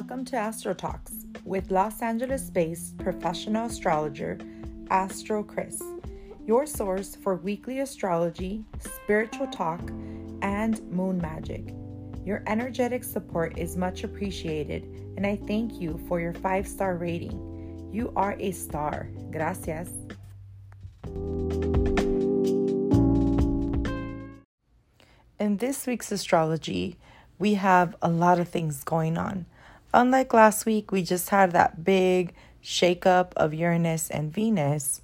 Welcome to Astro Talks with Los Angeles based professional astrologer Astro Chris, your source for weekly astrology, spiritual talk, and moon magic. Your energetic support is much appreciated, and I thank you for your five star rating. You are a star. Gracias. In this week's astrology, we have a lot of things going on. Unlike last week, we just had that big shakeup of Uranus and Venus.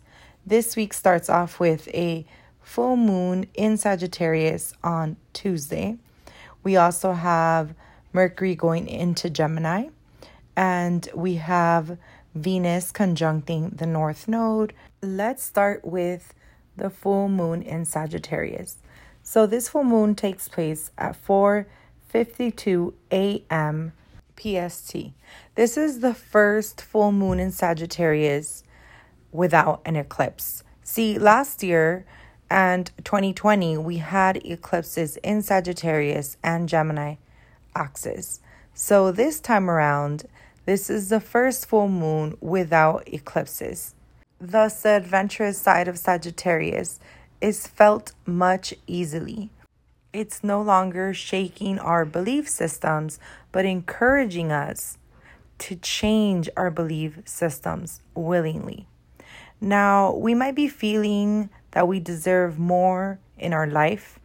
This week starts off with a full moon in Sagittarius on Tuesday. We also have Mercury going into Gemini, and we have Venus conjuncting the North Node. Let's start with the full moon in Sagittarius. So this full moon takes place at 4:52 a.m. PST. This is the first full moon in Sagittarius without an eclipse. See, last year and 2020, we had eclipses in Sagittarius and Gemini axis. So this time around, this is the first full moon without eclipses. Thus, the adventurous side of Sagittarius is felt much easily. It's no longer shaking our belief systems, but encouraging us to change our belief systems willingly. Now, we might be feeling that we deserve more in our life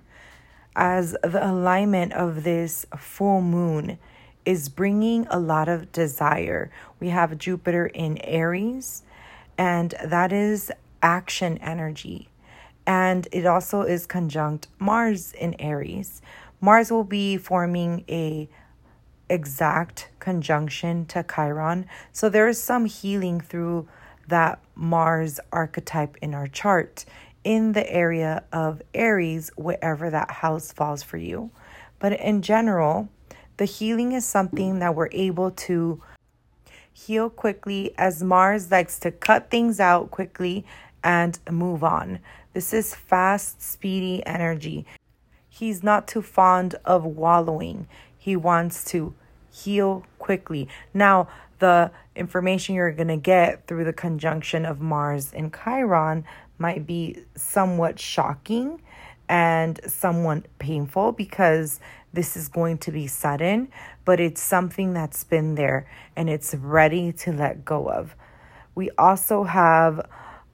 as the alignment of this full moon is bringing a lot of desire. We have Jupiter in Aries, and that is action energy and it also is conjunct Mars in Aries. Mars will be forming a exact conjunction to Chiron. So there is some healing through that Mars archetype in our chart in the area of Aries, wherever that house falls for you. But in general, the healing is something that we're able to heal quickly as Mars likes to cut things out quickly and move on. This is fast, speedy energy. He's not too fond of wallowing. He wants to heal quickly. Now, the information you're going to get through the conjunction of Mars and Chiron might be somewhat shocking and somewhat painful because this is going to be sudden, but it's something that's been there and it's ready to let go of. We also have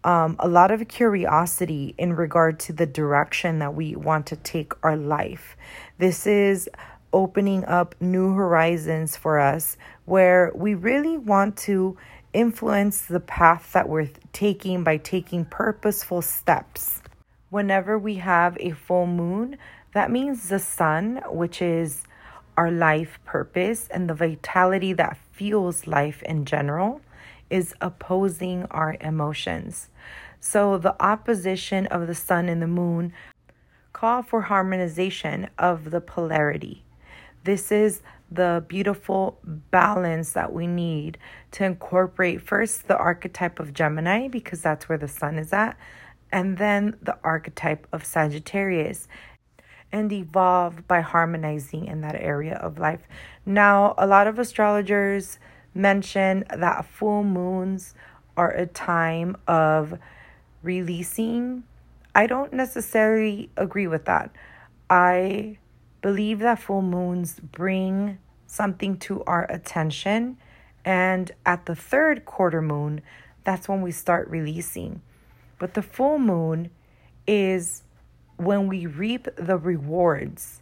um, a lot of curiosity in regard to the direction that we want to take our life. This is opening up new horizons for us where we really want to influence the path that we're taking by taking purposeful steps. Whenever we have a full moon, that means the sun, which is our life purpose and the vitality that fuels life in general, is opposing our emotions. So the opposition of the sun and the moon call for harmonization of the polarity. This is the beautiful balance that we need to incorporate first the archetype of Gemini, because that's where the sun is at, and then the archetype of Sagittarius, and evolve by harmonizing in that area of life. Now, a lot of astrologers mention that full moons are a time of releasing. I don't necessarily agree with that. I believe that full moons bring something to our attention. And at the third quarter moon, that's when we start releasing. But the full moon is when we reap the rewards.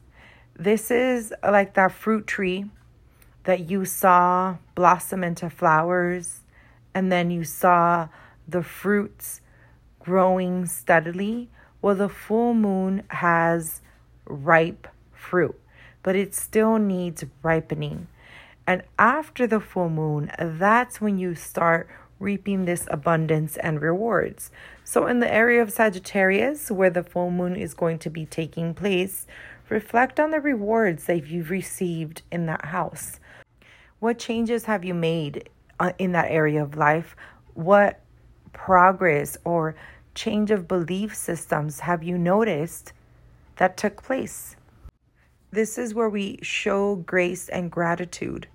This is like that fruit tree that you saw blossom into flowers, and then you saw the fruits growing steadily. Well, the full moon has ripe fruit, but it still needs ripening. And after the full moon, that's when you start reaping this abundance and rewards. So, in the area of Sagittarius, where the full moon is going to be taking place, reflect on the rewards that you've received in that house. What changes have you made uh, in that area of life? What progress or change of belief systems have you noticed that took place? This is where we show grace and gratitude.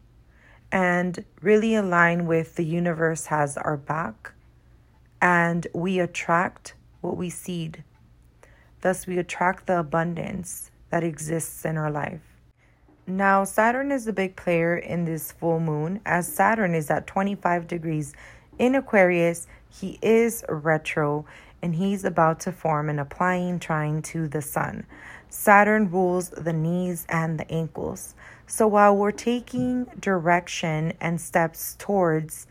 and really align with the universe has our back and we attract what we seed. Thus, we attract the abundance that exists in our life. Now, Saturn is a big player in this full moon, as Saturn is at 25 degrees in Aquarius. He is retro and he's about to form an applying trine to the sun. Saturn rules the knees and the ankles. So while we're taking direction and steps towards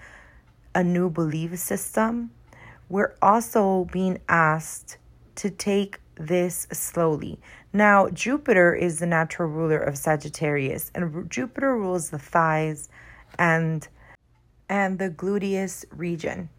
a new belief system, we're also being asked to take this slowly. Now, Jupiter is the natural ruler of Sagittarius, and Jupiter rules the thighs and and the gluteus region.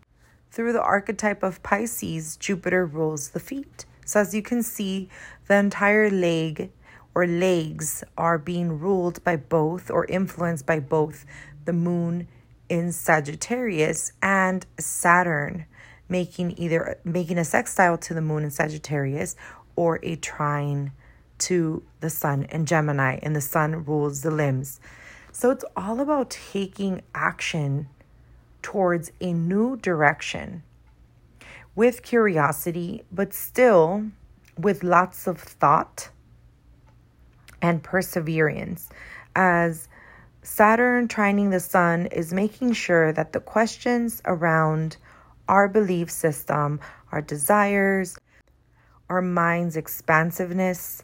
Through the archetype of Pisces, Jupiter rules the feet. So as you can see, the entire leg or legs are being ruled by both or influenced by both the moon in Sagittarius and Saturn making either making a sextile to the moon in Sagittarius or a trine to the sun in Gemini, and the sun rules the limbs. So it's all about taking action towards a new direction with curiosity, but still with lots of thought and perseverance. As Saturn trining the sun is making sure that the questions around our belief system, our desires, our mind's expansiveness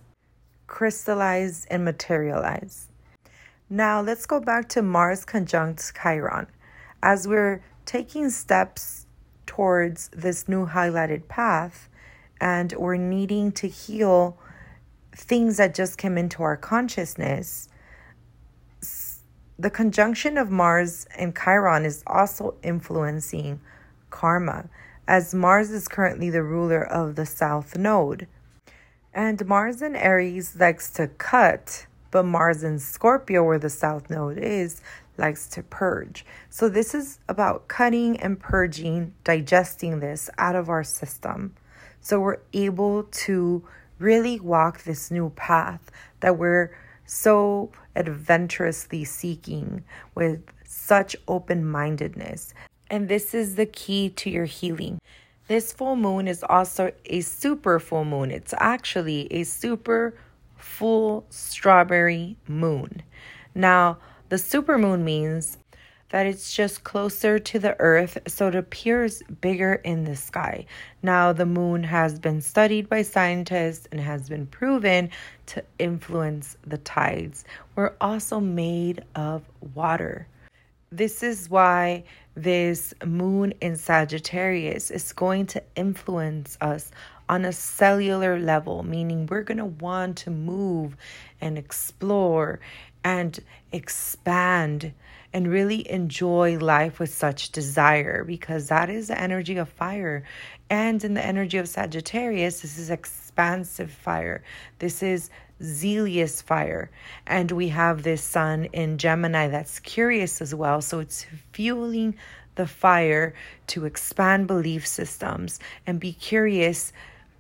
crystallize and materialize. Now, let's go back to Mars conjunct Chiron. As we're taking steps towards this new highlighted path, and we're needing to heal things that just came into our consciousness, the conjunction of Mars and Chiron is also influencing karma, as Mars is currently the ruler of the South Node. And Mars in Aries likes to cut, but Mars in Scorpio, where the South Node is, likes to purge. So, this is about cutting and purging, digesting this out of our system. So, we're able to really walk this new path that we're so adventurously seeking with such open mindedness and this is the key to your healing. This full moon is also a super full moon. It's actually a super full strawberry moon. Now, the super moon means that it's just closer to the earth, so it appears bigger in the sky. Now, the moon has been studied by scientists and has been proven to influence the tides. We're also made of water. This is why this moon in Sagittarius is going to influence us on a cellular level, meaning we're going to want to move and explore and expand and really enjoy life with such desire because that is the energy of fire. And in the energy of Sagittarius, this is expansive fire. This is zealous fire. And we have this sun in Gemini that's curious as well. So it's fueling the fire to expand belief systems and be curious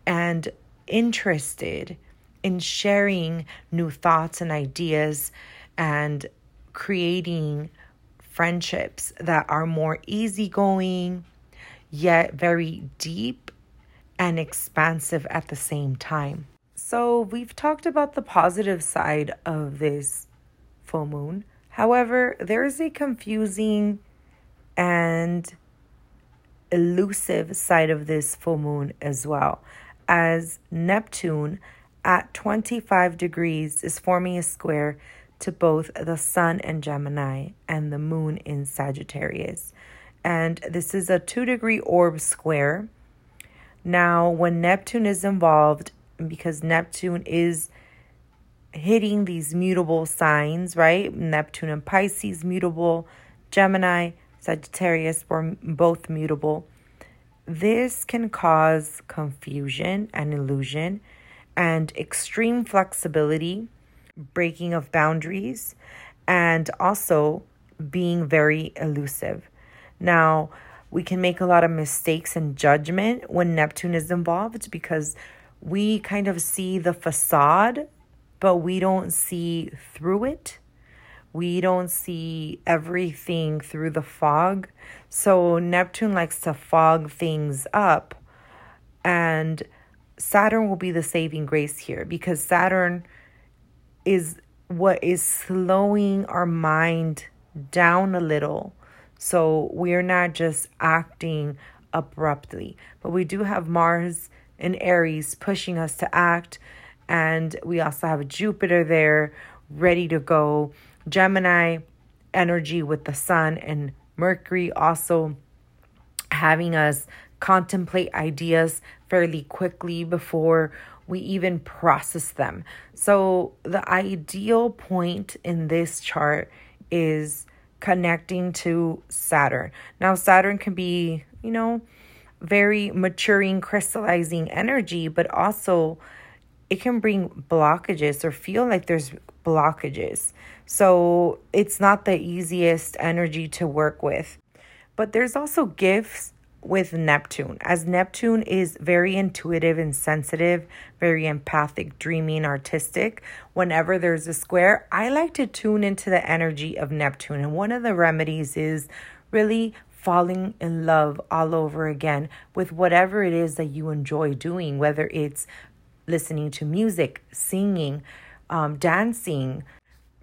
and interested in sharing new thoughts and ideas and creating friendships that are more easygoing yet very deep and expansive at the same time. So, we've talked about the positive side of this full moon. However, there is a confusing and elusive side of this full moon as well, as Neptune at 25 degrees is forming a square to both the Sun and Gemini and the Moon in Sagittarius. And this is a two degree orb square. Now, when Neptune is involved, because Neptune is hitting these mutable signs, right? Neptune and Pisces mutable, Gemini, Sagittarius were both mutable. This can cause confusion and illusion and extreme flexibility, breaking of boundaries, and also being very elusive. Now, we can make a lot of mistakes in judgment when Neptune is involved because we kind of see the facade, but we don't see through it. we don't see everything through the fog. So Neptune likes to fog things up. And Saturn will be the saving grace here because Saturn is what is slowing our mind down a little. So we're not just acting abruptly, but we do have Mars and Aries pushing us to act. And we also have Jupiter there ready to go. Gemini energy with the sun and Mercury also having us contemplate ideas fairly quickly before we even process them. So, the ideal point in this chart is connecting to Saturn. Now, Saturn can be, you know, very maturing, crystallizing energy, but also it can bring blockages or feel like there's blockages. So it's not the easiest energy to work with. But there's also gifts with Neptune, as Neptune is very intuitive and sensitive, very empathic, dreaming, artistic. Whenever there's a square, I like to tune into the energy of Neptune. And one of the remedies is really falling in love all over again with whatever it is that you enjoy doing, whether it's listening to music, singing, um, dancing,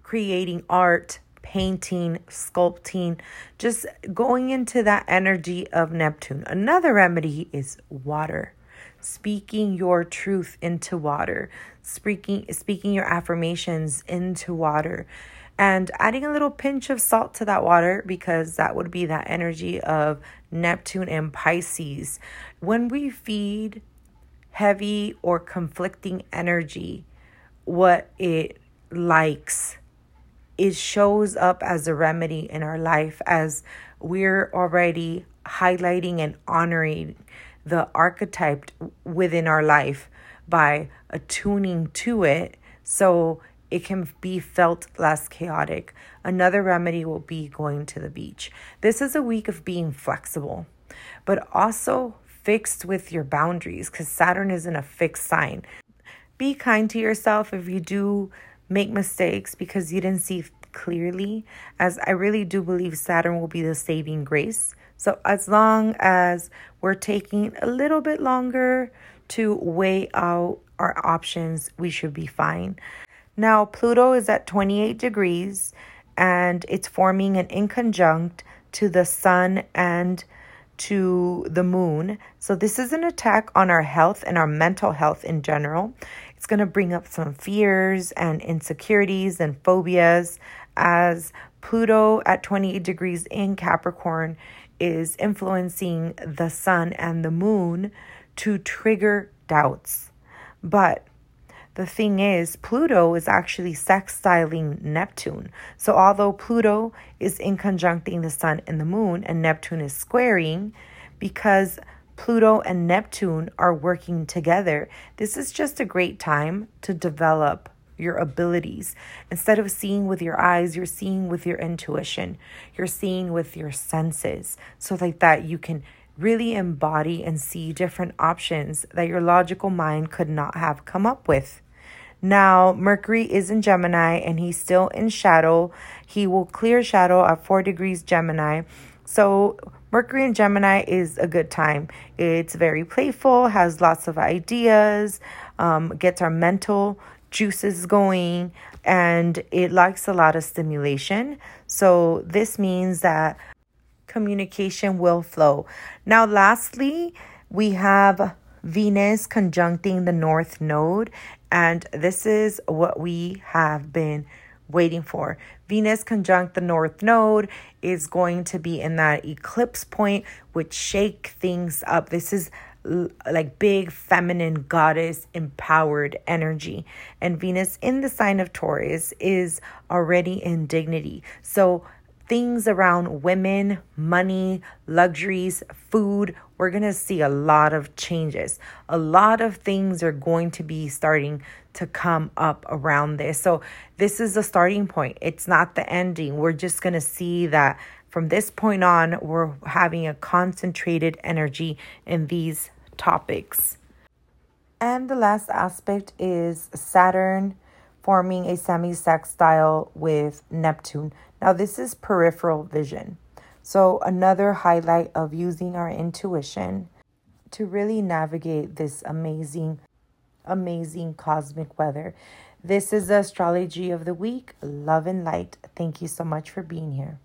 creating art, painting, sculpting, just going into that energy of Neptune. Another remedy is water. Speaking your truth into water, speaking speaking your affirmations into water, and adding a little pinch of salt to that water because that would be that energy of Neptune and Pisces. When we feed heavy or conflicting energy, what it likes, it shows up as a remedy in our life as we're already highlighting and honoring the archetype within our life by attuning to it so it can be felt less chaotic. Another remedy will be going to the beach. This is a week of being flexible, but also fixed with your boundaries because Saturn isn't a fixed sign. Be kind to yourself if you do make mistakes because you didn't see clearly, as I really do believe Saturn will be the saving grace. So, as long as we're taking a little bit longer to weigh out our options, we should be fine. Now, Pluto is at 28 degrees and it's forming an inconjunct to the sun and to the moon. So, this is an attack on our health and our mental health in general. It's going to bring up some fears and insecurities and phobias as Pluto at 28 degrees in Capricorn is influencing the sun and the moon to trigger doubts. But the thing is, Pluto is actually sextiling Neptune. So, although Pluto is in conjuncting the Sun and the Moon, and Neptune is squaring, because Pluto and Neptune are working together, this is just a great time to develop your abilities. Instead of seeing with your eyes, you're seeing with your intuition, you're seeing with your senses, so like that you can really embody and see different options that your logical mind could not have come up with. Now, Mercury is in Gemini and he's still in shadow. He will clear shadow at 4 degrees Gemini. So, Mercury in Gemini is a good time. It's very playful, has lots of ideas, um, gets our mental juices going, and it likes a lot of stimulation. So, this means that communication will flow. Now, lastly, we have Venus conjuncting the North Node, and this is what we have been waiting for. Venus conjunct the North Node is going to be in that eclipse point, which shake things up. This is like big feminine goddess empowered energy. And Venus in the sign of Taurus is already in dignity. So things around women, money, luxuries, food, we're going to see a lot of changes. A lot of things are going to be starting to come up around this. So, this is the starting point. It's not the ending. We're just going to see that from this point on, we're having a concentrated energy in these topics. And the last aspect is Saturn forming a semi-sextile with Neptune. Now, this is peripheral vision. So, another highlight of using our intuition to really navigate this amazing, amazing cosmic weather. This is the astrology of the week. Love and light. Thank you so much for being here.